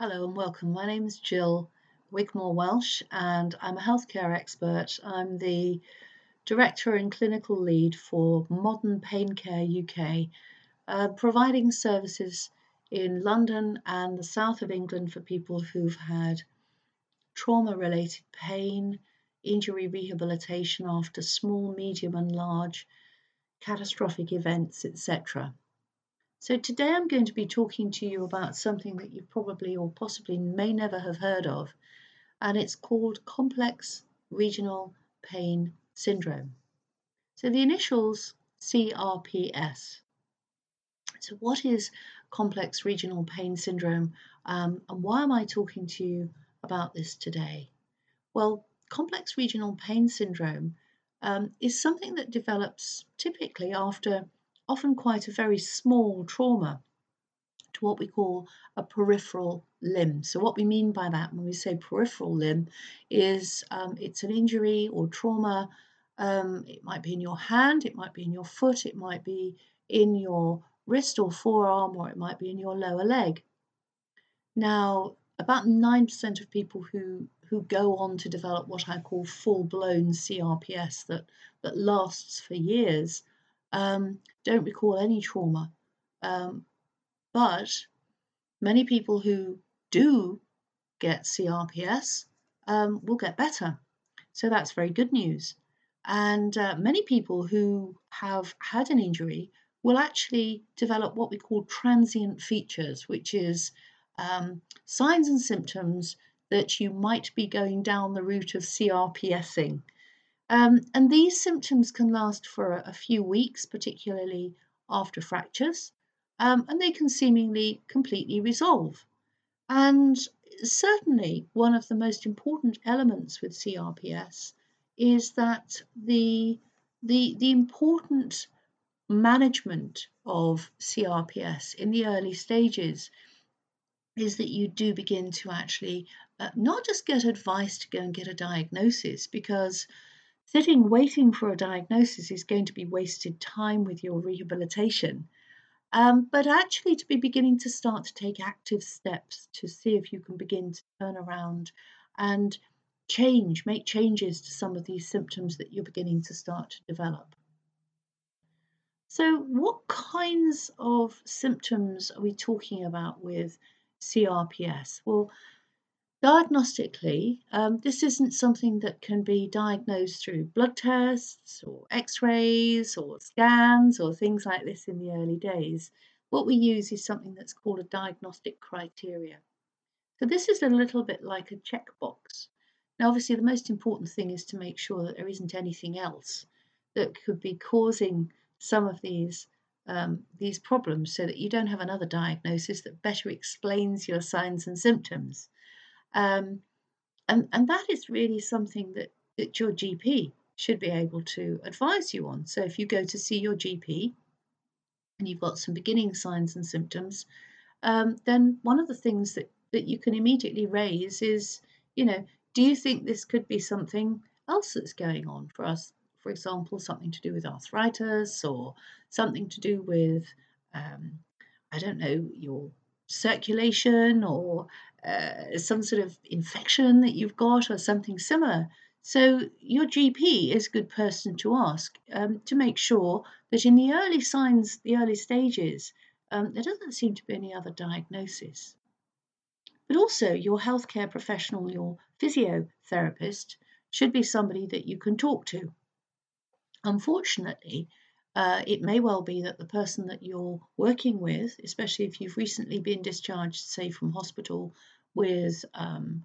Hello and welcome. My name is Jill Wigmore Welsh and I'm a healthcare expert. I'm the Director and Clinical Lead for Modern Pain Care UK, uh, providing services in London and the south of England for people who've had trauma related pain, injury rehabilitation after small, medium, and large catastrophic events, etc. So today I'm going to be talking to you about something that you probably or possibly may never have heard of, and it's called complex regional pain syndrome. So the initials CRPS. So what is complex regional pain syndrome um, and why am I talking to you about this today? Well, complex regional pain syndrome um, is something that develops typically after often quite a very small trauma to what we call a peripheral limb. So, what we mean by that when we say peripheral limb is um, it's an injury or trauma. Um, it might be in your hand, it might be in your foot, it might be in your wrist or forearm, or it might be in your lower leg. Now, about 9% of people who, who go on to develop what I call full blown CRPS that, that lasts for years um, don't recall any trauma. Um, but many people who do get CRPS um, will get better. So that's very good news. And uh, many people who have had an injury will actually develop what we call transient features, which is um, signs and symptoms that you might be going down the route of CRPSing. Um, and these symptoms can last for a, a few weeks, particularly after fractures, um, and they can seemingly completely resolve. And certainly, one of the most important elements with CRPS is that the, the, the important management of CRPS in the early stages is that you do begin to actually uh, not just get advice to go and get a diagnosis because Sitting waiting for a diagnosis is going to be wasted time with your rehabilitation. Um, but actually, to be beginning to start to take active steps to see if you can begin to turn around and change, make changes to some of these symptoms that you're beginning to start to develop. So, what kinds of symptoms are we talking about with CRPS? Well, Diagnostically, um, this isn't something that can be diagnosed through blood tests or x rays or scans or things like this in the early days. What we use is something that's called a diagnostic criteria. So, this is a little bit like a checkbox. Now, obviously, the most important thing is to make sure that there isn't anything else that could be causing some of these um, these problems so that you don't have another diagnosis that better explains your signs and symptoms. Um, and, and that is really something that, that your GP should be able to advise you on. So if you go to see your GP and you've got some beginning signs and symptoms, um, then one of the things that, that you can immediately raise is, you know, do you think this could be something else that's going on for us? For example, something to do with arthritis or something to do with, um, I don't know, your circulation or uh, some sort of infection that you've got or something similar. So, your GP is a good person to ask um, to make sure that in the early signs, the early stages, um, there doesn't seem to be any other diagnosis. But also, your healthcare professional, your physiotherapist, should be somebody that you can talk to. Unfortunately, uh, it may well be that the person that you're working with, especially if you've recently been discharged, say from hospital, with um,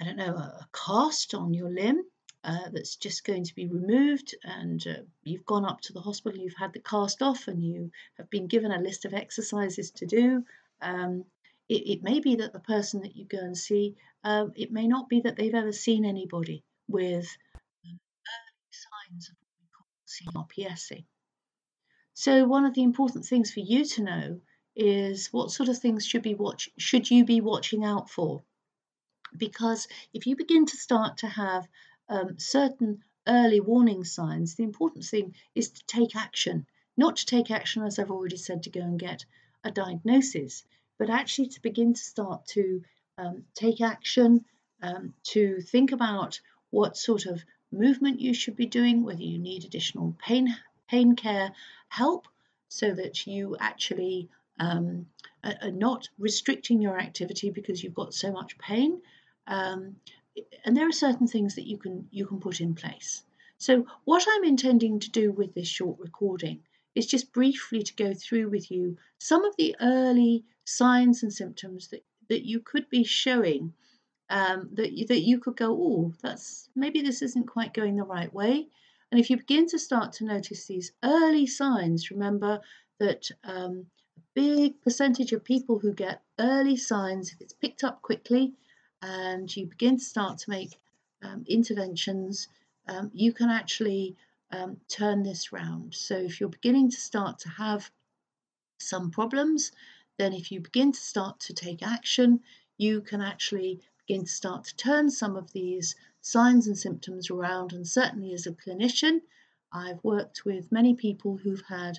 I don't know a, cast on your limb uh, that's just going to be removed, and uh, you've gone up to the hospital, you've had the cast off, and you have been given a list of exercises to do. Um, it, it, may be that the person that you go and see, uh, it may not be that they've ever seen anybody with um, early signs of what we call CRPSing. So one of the important things for you to know is what sort of things should be watch should you be watching out for? Because if you begin to start to have um, certain early warning signs, the important thing is to take action, not to take action as I've already said to go and get a diagnosis, but actually to begin to start to um, take action, um, to think about what sort of movement you should be doing, whether you need additional pain pain care help, so that you actually um, are not restricting your activity because you've got so much pain. Um, and there are certain things that you can you can put in place. So what I'm intending to do with this short recording is just briefly to go through with you some of the early signs and symptoms that, that you could be showing um, that, you, that you could go, oh, that's maybe this isn't quite going the right way. And if you begin to start to notice these early signs, remember that um, a big percentage of people who get early signs, if it's picked up quickly and you begin to start to make um, interventions, um, you can actually um, turn this round. So if you're beginning to start to have some problems, then if you begin to start to take action, you can actually begin to start to turn some of these signs and symptoms around. And certainly as a clinician, I've worked with many people who've had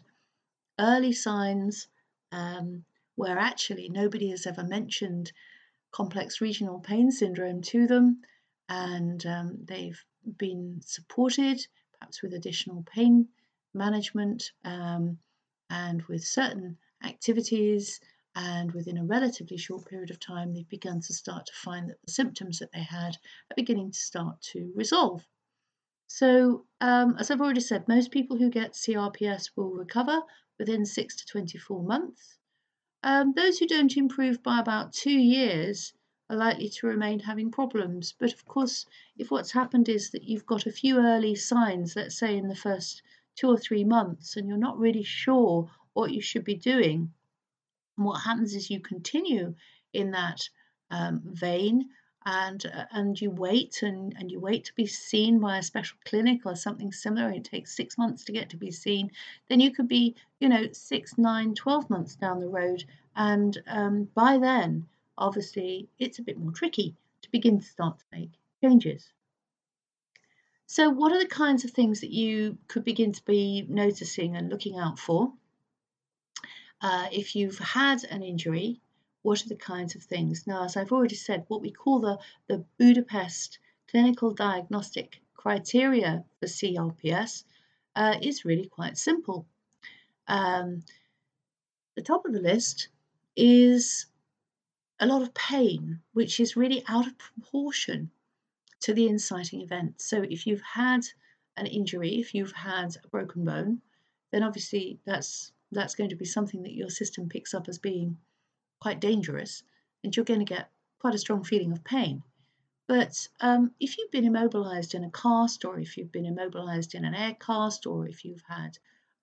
early signs um, where actually nobody has ever mentioned complex regional pain syndrome to them, and um, they've been supported perhaps with additional pain management um, and with certain activities. And within a relatively short period of time, they've begun to start to find that the symptoms that they had are beginning to start to resolve. So, um, as I've already said, most people who get CRPS will recover within 6 to 24 months. Um, those who don't improve by about two years are likely to remain having problems. But of course, if what's happened is that you've got a few early signs, let's say in the first two or three months, and you're not really sure what you should be doing, and what happens is you continue in that um, vein and uh, and you wait and, and you wait to be seen by a special clinic or something similar it takes six months to get to be seen then you could be you know six nine twelve months down the road and um, by then obviously it's a bit more tricky to begin to start to make changes. So, what are the kinds of things that you could begin to be noticing and looking out for? Uh, if you've had an injury, what are the kinds of things? Now, as I've already said, what we call the, the Budapest clinical diagnostic criteria for CRPS uh, is really quite simple. Um, the top of the list is a lot of pain, which is really out of proportion to the inciting event. So if you've had an injury, if you've had a broken bone, then obviously that's that's going to be something that your system picks up as being quite dangerous, and you're going to get quite a strong feeling of pain. But um, if you've been immobilized in a cast, or if you've been immobilized in an air cast, or if you've had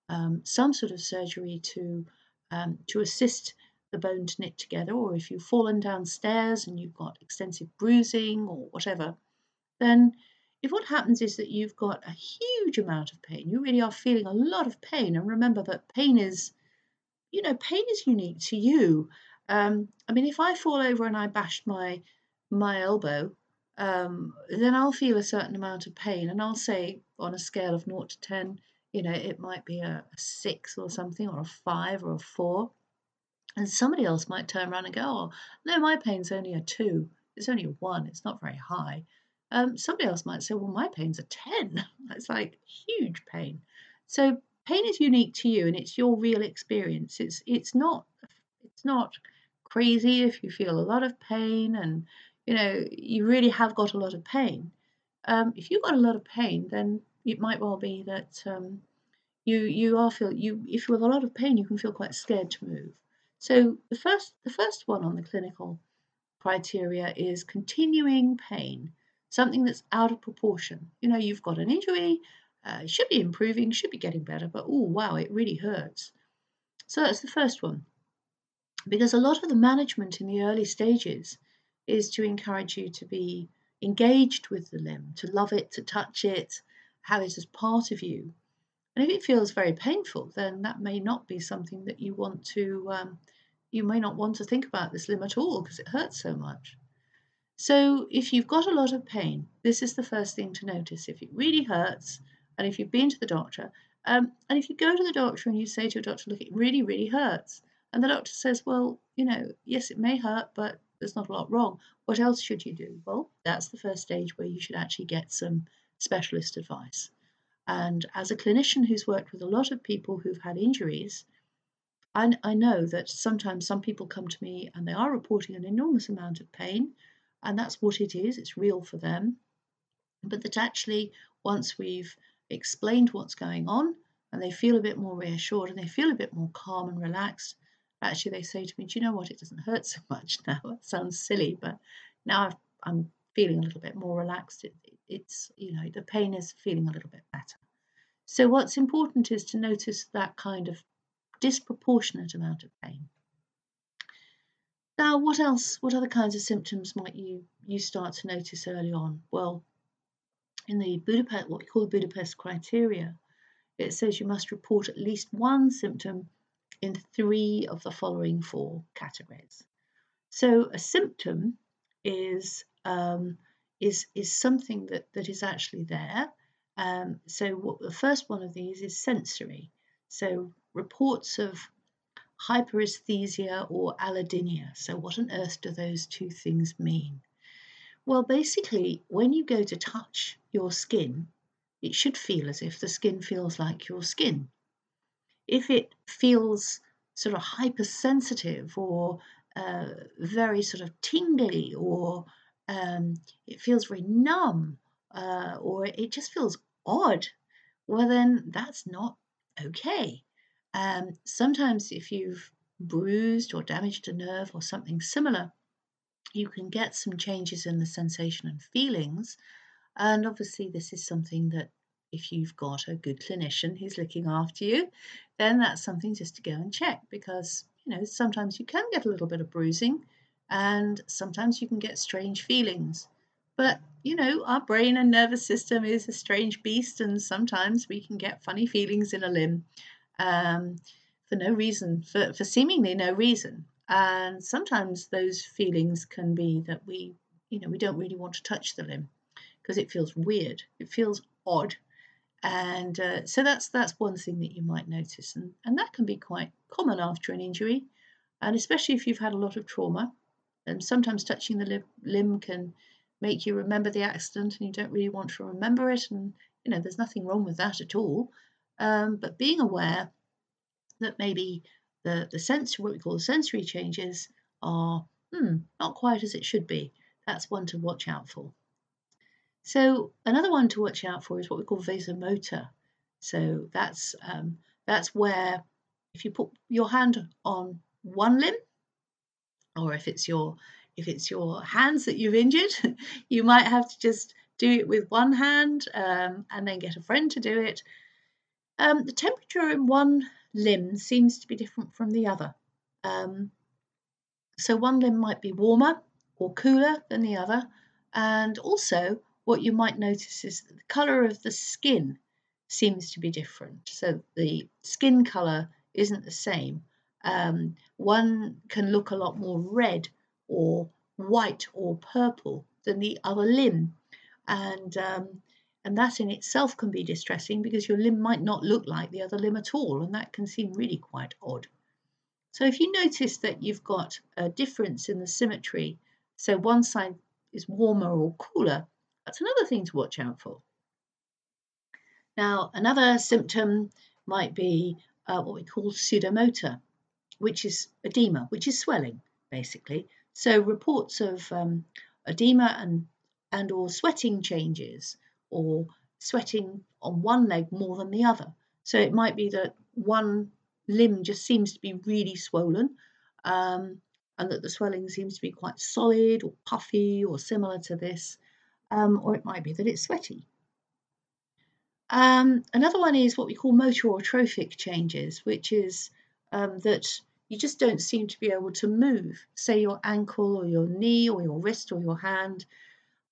um, some sort of surgery to um, to assist the bone to knit together, or if you've fallen downstairs and you've got extensive bruising or whatever, then if what happens is that you've got a huge amount of pain, you really are feeling a lot of pain, and remember that pain is, you know, pain is unique to you. Um, I mean, if I fall over and I bash my my elbow, um, then I'll feel a certain amount of pain, and I'll say on a scale of 0 to 10, you know, it might be a, a six or something, or a five or a four. And somebody else might turn around and go, oh, no, my pain's only a two. It's only a one. It's not very high. Um, somebody else might say, well, my pain's a 10. That's like huge pain. So pain is unique to you and it's your real experience. It's it's not it's not crazy if you feel a lot of pain and you know you really have got a lot of pain. Um, if you've got a lot of pain, then it might well be that um, you you are feel you if you have a lot of pain, you can feel quite scared to move. So the first, the first one on the clinical criteria is continuing pain, something that's out of proportion. You know, you've got an injury, uh, should be improving, should be getting better, but oh wow, it really hurts. So that's the first one. Because a lot of the management in the early stages is to encourage you to be engaged with the limb, to love it, to touch it, have it as part of you. And if it feels very painful, then that may not be something that you want to, um, you may not want to think about this limb at all because it hurts so much. So if you've got a lot of pain, this is the first thing to notice. If it really hurts, and if you've been to the doctor, um, and if you go to the doctor and you say to your doctor, look, it really, really hurts, And the doctor says, Well, you know, yes, it may hurt, but there's not a lot wrong. What else should you do? Well, that's the first stage where you should actually get some specialist advice. And as a clinician who's worked with a lot of people who've had injuries, I, I know that sometimes some people come to me and they are reporting an enormous amount of pain, and that's what it is, it's real for them. But that actually, once we've explained what's going on and they feel a bit more reassured and they feel a bit more calm and relaxed, actually they say to me, Do you know what? It doesn't hurt so much now. It sounds silly, but now i am feeling a little bit more relaxed. It, it's, you know, the pain is feeling a little bit better. So, what's important is to notice that kind of disproportionate amount of pain. Now, what else? What other kinds of symptoms might you you start to notice early on? Well, in the Budapest, what we call the Budapest criteria, it says you must report at least one symptom in three of the following four categories. So a symptom is um, is is something that that is actually there. Um, so what, the first one of these is sensory. So reports of hyperesthesia or allodynia. So what on earth do those two things mean? Well, basically, when you go to touch your skin, it should feel as if the skin feels like your skin if it feels sort of hypersensitive or uh, very sort of tingly or um, it feels very numb uh, or it just feels odd, well, then that's not okay. Um, sometimes, if you've bruised or damaged a nerve or something similar, you can get some changes in the sensation and feelings. And obviously, this is something that if you've got a good clinician who's looking after you, then that's something just to go and check because, you know, sometimes you can get a little bit of bruising and sometimes you can get strange feelings. But, you know, our brain and nervous system is a strange beast, and sometimes we can get funny feelings in a limb um, for no reason, for, for seemingly no reason. And sometimes those feelings can be that we, you know, we don't really want to touch the limb because it feels weird, it feels odd. And uh, so that's that's one thing that you might notice and, and that can be quite common after an injury. And especially if you've had a lot of trauma and sometimes touching the limb can make you remember the accident and you don't really want to remember it and you know there's nothing wrong with that at all um, but being aware that maybe the the sense what we call the sensory changes are hmm, not quite as it should be that's one to watch out for so another one to watch out for is what we call vasomotor. So that's um, that's where if you put your hand on one limb, or if it's your if it's your hands that you've injured, you might have to just do it with one hand um, and then get a friend to do it. Um, the temperature in one limb seems to be different from the other. Um, so one limb might be warmer or cooler than the other, and also what you might notice is that the colour of the skin seems to be different. So the skin colour isn't the same. Um, one can look a lot more red or white or purple than the other limb. And um, and that in itself can be distressing because your limb might not look like the other limb at all, and that can seem really quite odd. So if you notice that you've got a difference in the symmetry, so one side is warmer or cooler, that's another thing to watch out for. Now, another symptom might be uh, what we call sudomotor, which is edema, which is swelling, basically. So reports of um, edema and and or sweating changes or sweating on one leg more than the other. So it might be that one limb just seems to be really swollen um, and that the swelling seems to be quite solid or puffy or similar to this um, or it might be that it's sweaty. Um, another one is what we call motor or trophic changes, which is um, that you just don't seem to be able to move, say your ankle or your knee or your wrist or your hand,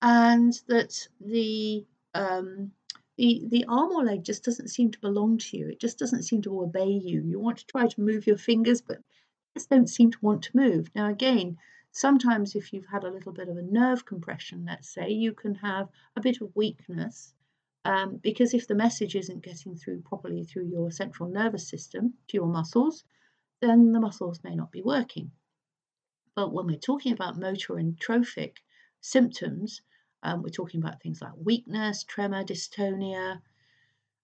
and that the um, the the arm or leg just doesn't seem to belong to you. It just doesn't seem to obey you. You want to try to move your fingers, but just don't seem to want to move. Now again, Sometimes, if you've had a little bit of a nerve compression, let's say, you can have a bit of weakness um, because if the message isn't getting through properly through your central nervous system to your muscles, then the muscles may not be working. But when we're talking about motor and trophic symptoms, um, we're talking about things like weakness, tremor, dystonia.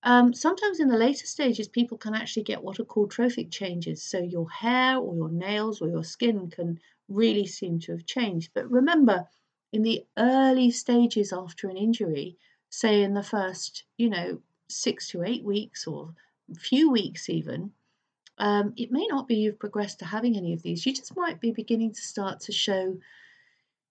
Um, sometimes in the later stages, people can actually get what are called trophic changes. So your hair or your nails or your skin can really seem to have changed. But remember, in the early stages after an injury, say in the first, you know, six to eight weeks or few weeks even, um, it may not be you've progressed to having any of these. You just might be beginning to start to show,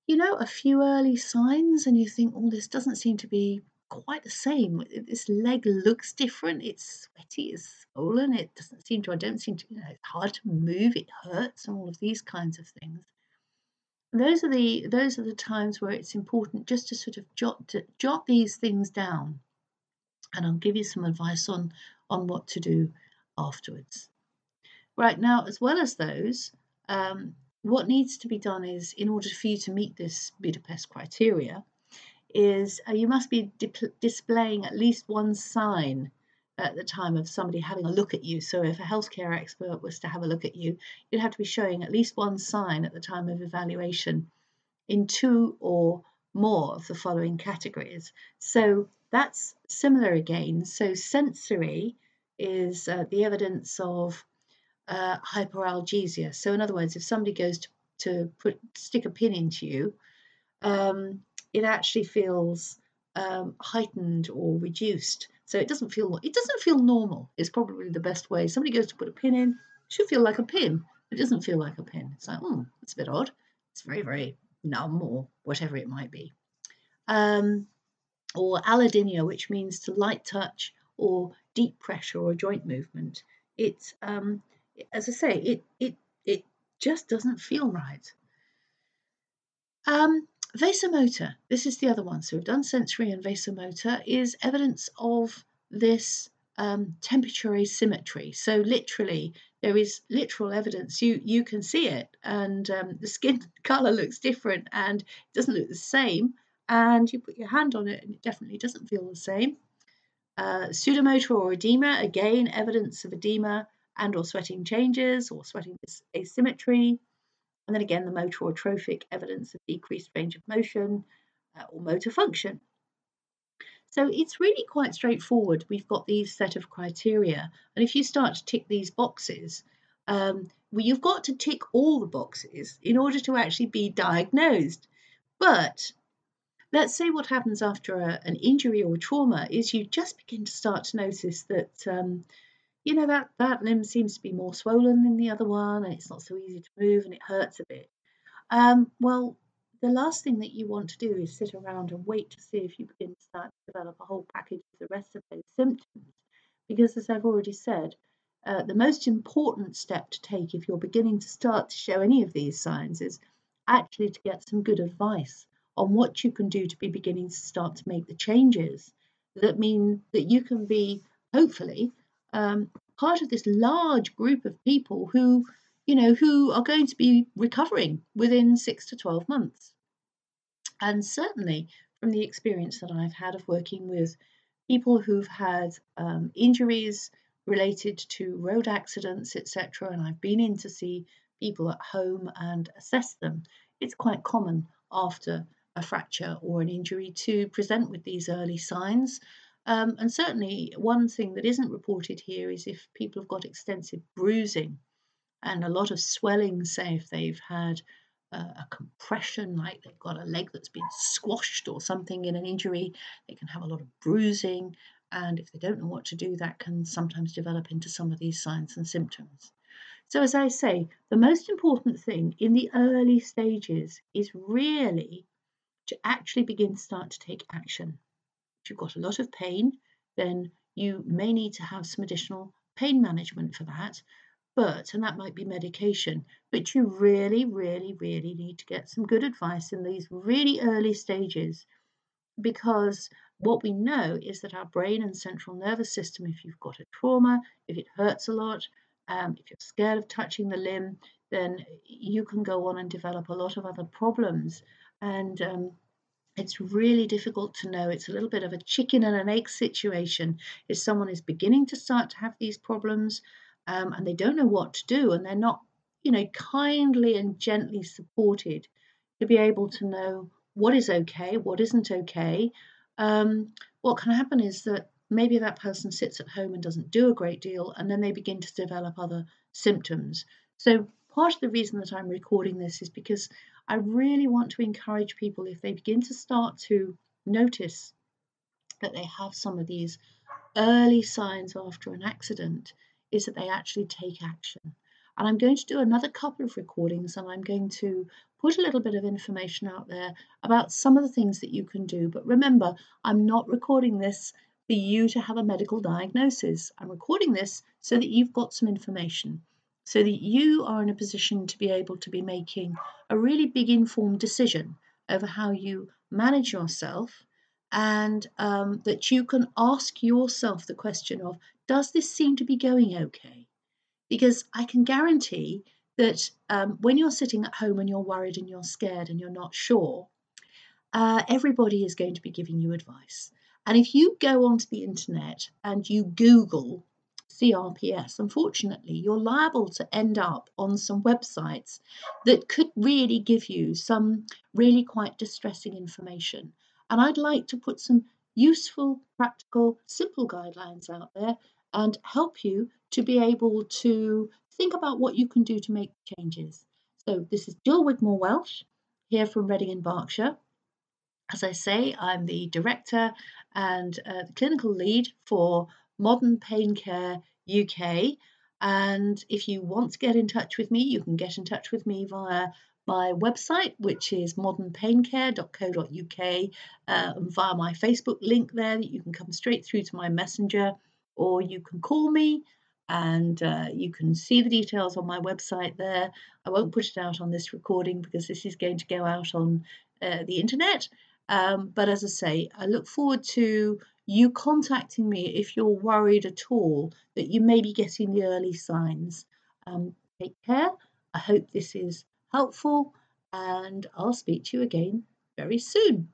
you know, a few early signs, and you think, oh, this doesn't seem to be quite the same. This leg looks different. It's sweaty, it's swollen. It doesn't seem to, I don't seem to, you know, it's hard to move. It hurts, and all of these kinds of things. Those are the those are the times where it's important just to sort of jot to, jot these things down, and I'll give you some advice on on what to do afterwards. Right now, as well as those, um, what needs to be done is, in order for you to meet this Budapest criteria, is uh, you must be displaying at least one sign at the time of somebody having a look at you. So, if a healthcare expert was to have a look at you, you'd have to be showing at least one sign at the time of evaluation in two or more of the following categories. So, that's similar again. So, sensory is uh, the evidence of uh, hyperalgesia. So, in other words, if somebody goes to, to put stick a pin into you, um, it actually feels um, heightened or reduced. So it doesn't feel it doesn't feel normal. Is probably the best way. Somebody goes to put a pin in, should feel like a pin. It doesn't feel like a pin. It's like, oh, it's a bit odd. It's very very numb or whatever it might be. Um, or allodynia, which means to light touch or deep pressure or joint movement. It's um, as I say, it it it just doesn't feel right. Um, vasomotor, this is the other one. So we've done sensory and vasomotor, is evidence of this um, temperature asymmetry. So literally, there is literal evidence. You you can see it, and um, the skin color looks different, and it doesn't look the same. And you put your hand on it, and it definitely doesn't feel the same. Uh, sudomotor or edema, again, evidence of edema and or sweating changes or sweating asymmetry. And then again, the motor or trophic evidence of decreased range of motion uh, or motor function. So it's really quite straightforward. We've got these set of criteria. And if you start to tick these boxes, um, well, you've got to tick all the boxes in order to actually be diagnosed. But let's say what happens after a, an injury or trauma is you just begin to start to notice that um, you know that that limb seems to be more swollen than the other one and it's not so easy to move and it hurts a bit. Um, well the last thing that you want to do is sit around and wait to see if you begin to start to develop a whole package of the rest of those symptoms. Because as i've already said uh, the most important step to take if you're beginning to start to show any of these signs is actually to get some good advice on what you can do to be beginning to start to make the changes that mean that you can be hopefully um, part of this large group of people who, you know, who are going to be recovering within six to 12 months. And certainly from the experience that I've had of working with people who've had um, injuries related to road accidents, etc., and I've been in to see people at home and assess them, it's quite common after a fracture or an injury to present with these early signs um, and certainly, one thing that isn't reported here is if people have got extensive bruising and a lot of swelling, say if they've had uh, a compression, like they've got a leg that's been squashed or something in an injury, they can have a lot of bruising. And if they don't know what to do, that can sometimes develop into some of these signs and symptoms. So, as I say, the most important thing in the early stages is really to actually begin to start to take action. If you've got a lot of pain, then you may need to have some additional pain management for that. But, and that might be medication, but you really, really, really need to get some good advice in these really early stages because what we know is that our brain and central nervous system, if you've got a trauma, if it hurts a lot, um, if you're scared of touching the limb, then you can go on and develop a lot of other problems. And um, it's really difficult to know. It's a little bit of a chicken and an egg situation. If someone is beginning to start to have these problems, um, and they don't know what to do, and they're not, you know, kindly and gently supported to be able to know what is okay, what isn't okay. Um, what can happen is that maybe that person sits at home and doesn't do a great deal, and then they begin to develop other symptoms. So, part of the reason that I'm recording this is because I really want to encourage people if they begin to start to notice that they have some of these early signs after an accident, is that they actually take action. And I'm going to do another couple of recordings and I'm going to put a little bit of information out there about some of the things that you can do. But remember, I'm not recording this for you to have a medical diagnosis. I'm recording this so that you've got some information, so that you are in a position to be able to be making a really big informed decision over how you manage yourself and um, that you can ask yourself the question of does this seem to be going okay? Because I can guarantee that um, when you're sitting at home and you're worried and you're scared and you're not sure, uh, everybody is going to be giving you advice. And if you go onto the internet and you Google CRPS, unfortunately, you're liable to end up on some websites that could really give you some really quite distressing information. And I'd like to put some useful, practical, simple guidelines out there and help you to be able to think about what you can do to make changes. So, this is Jill Wigmore Welsh here from Reading in Berkshire. As I say, I'm the director and uh, the clinical lead for Modern Pain Care UK. And if you want to get in touch with me, you can get in touch with me via my website, which is modernpaincare.co.uk, uh, and via my Facebook link there you can come straight through to my messenger, or you can call me and uh, you can see the details on my website there. I won't put it out on this recording because this is going to go out on uh, the internet. Um, but as I say, I look forward to you contacting me if you're worried at all that you may be getting the early signs. Um, take care. I hope this is helpful, and I'll speak to you again very soon.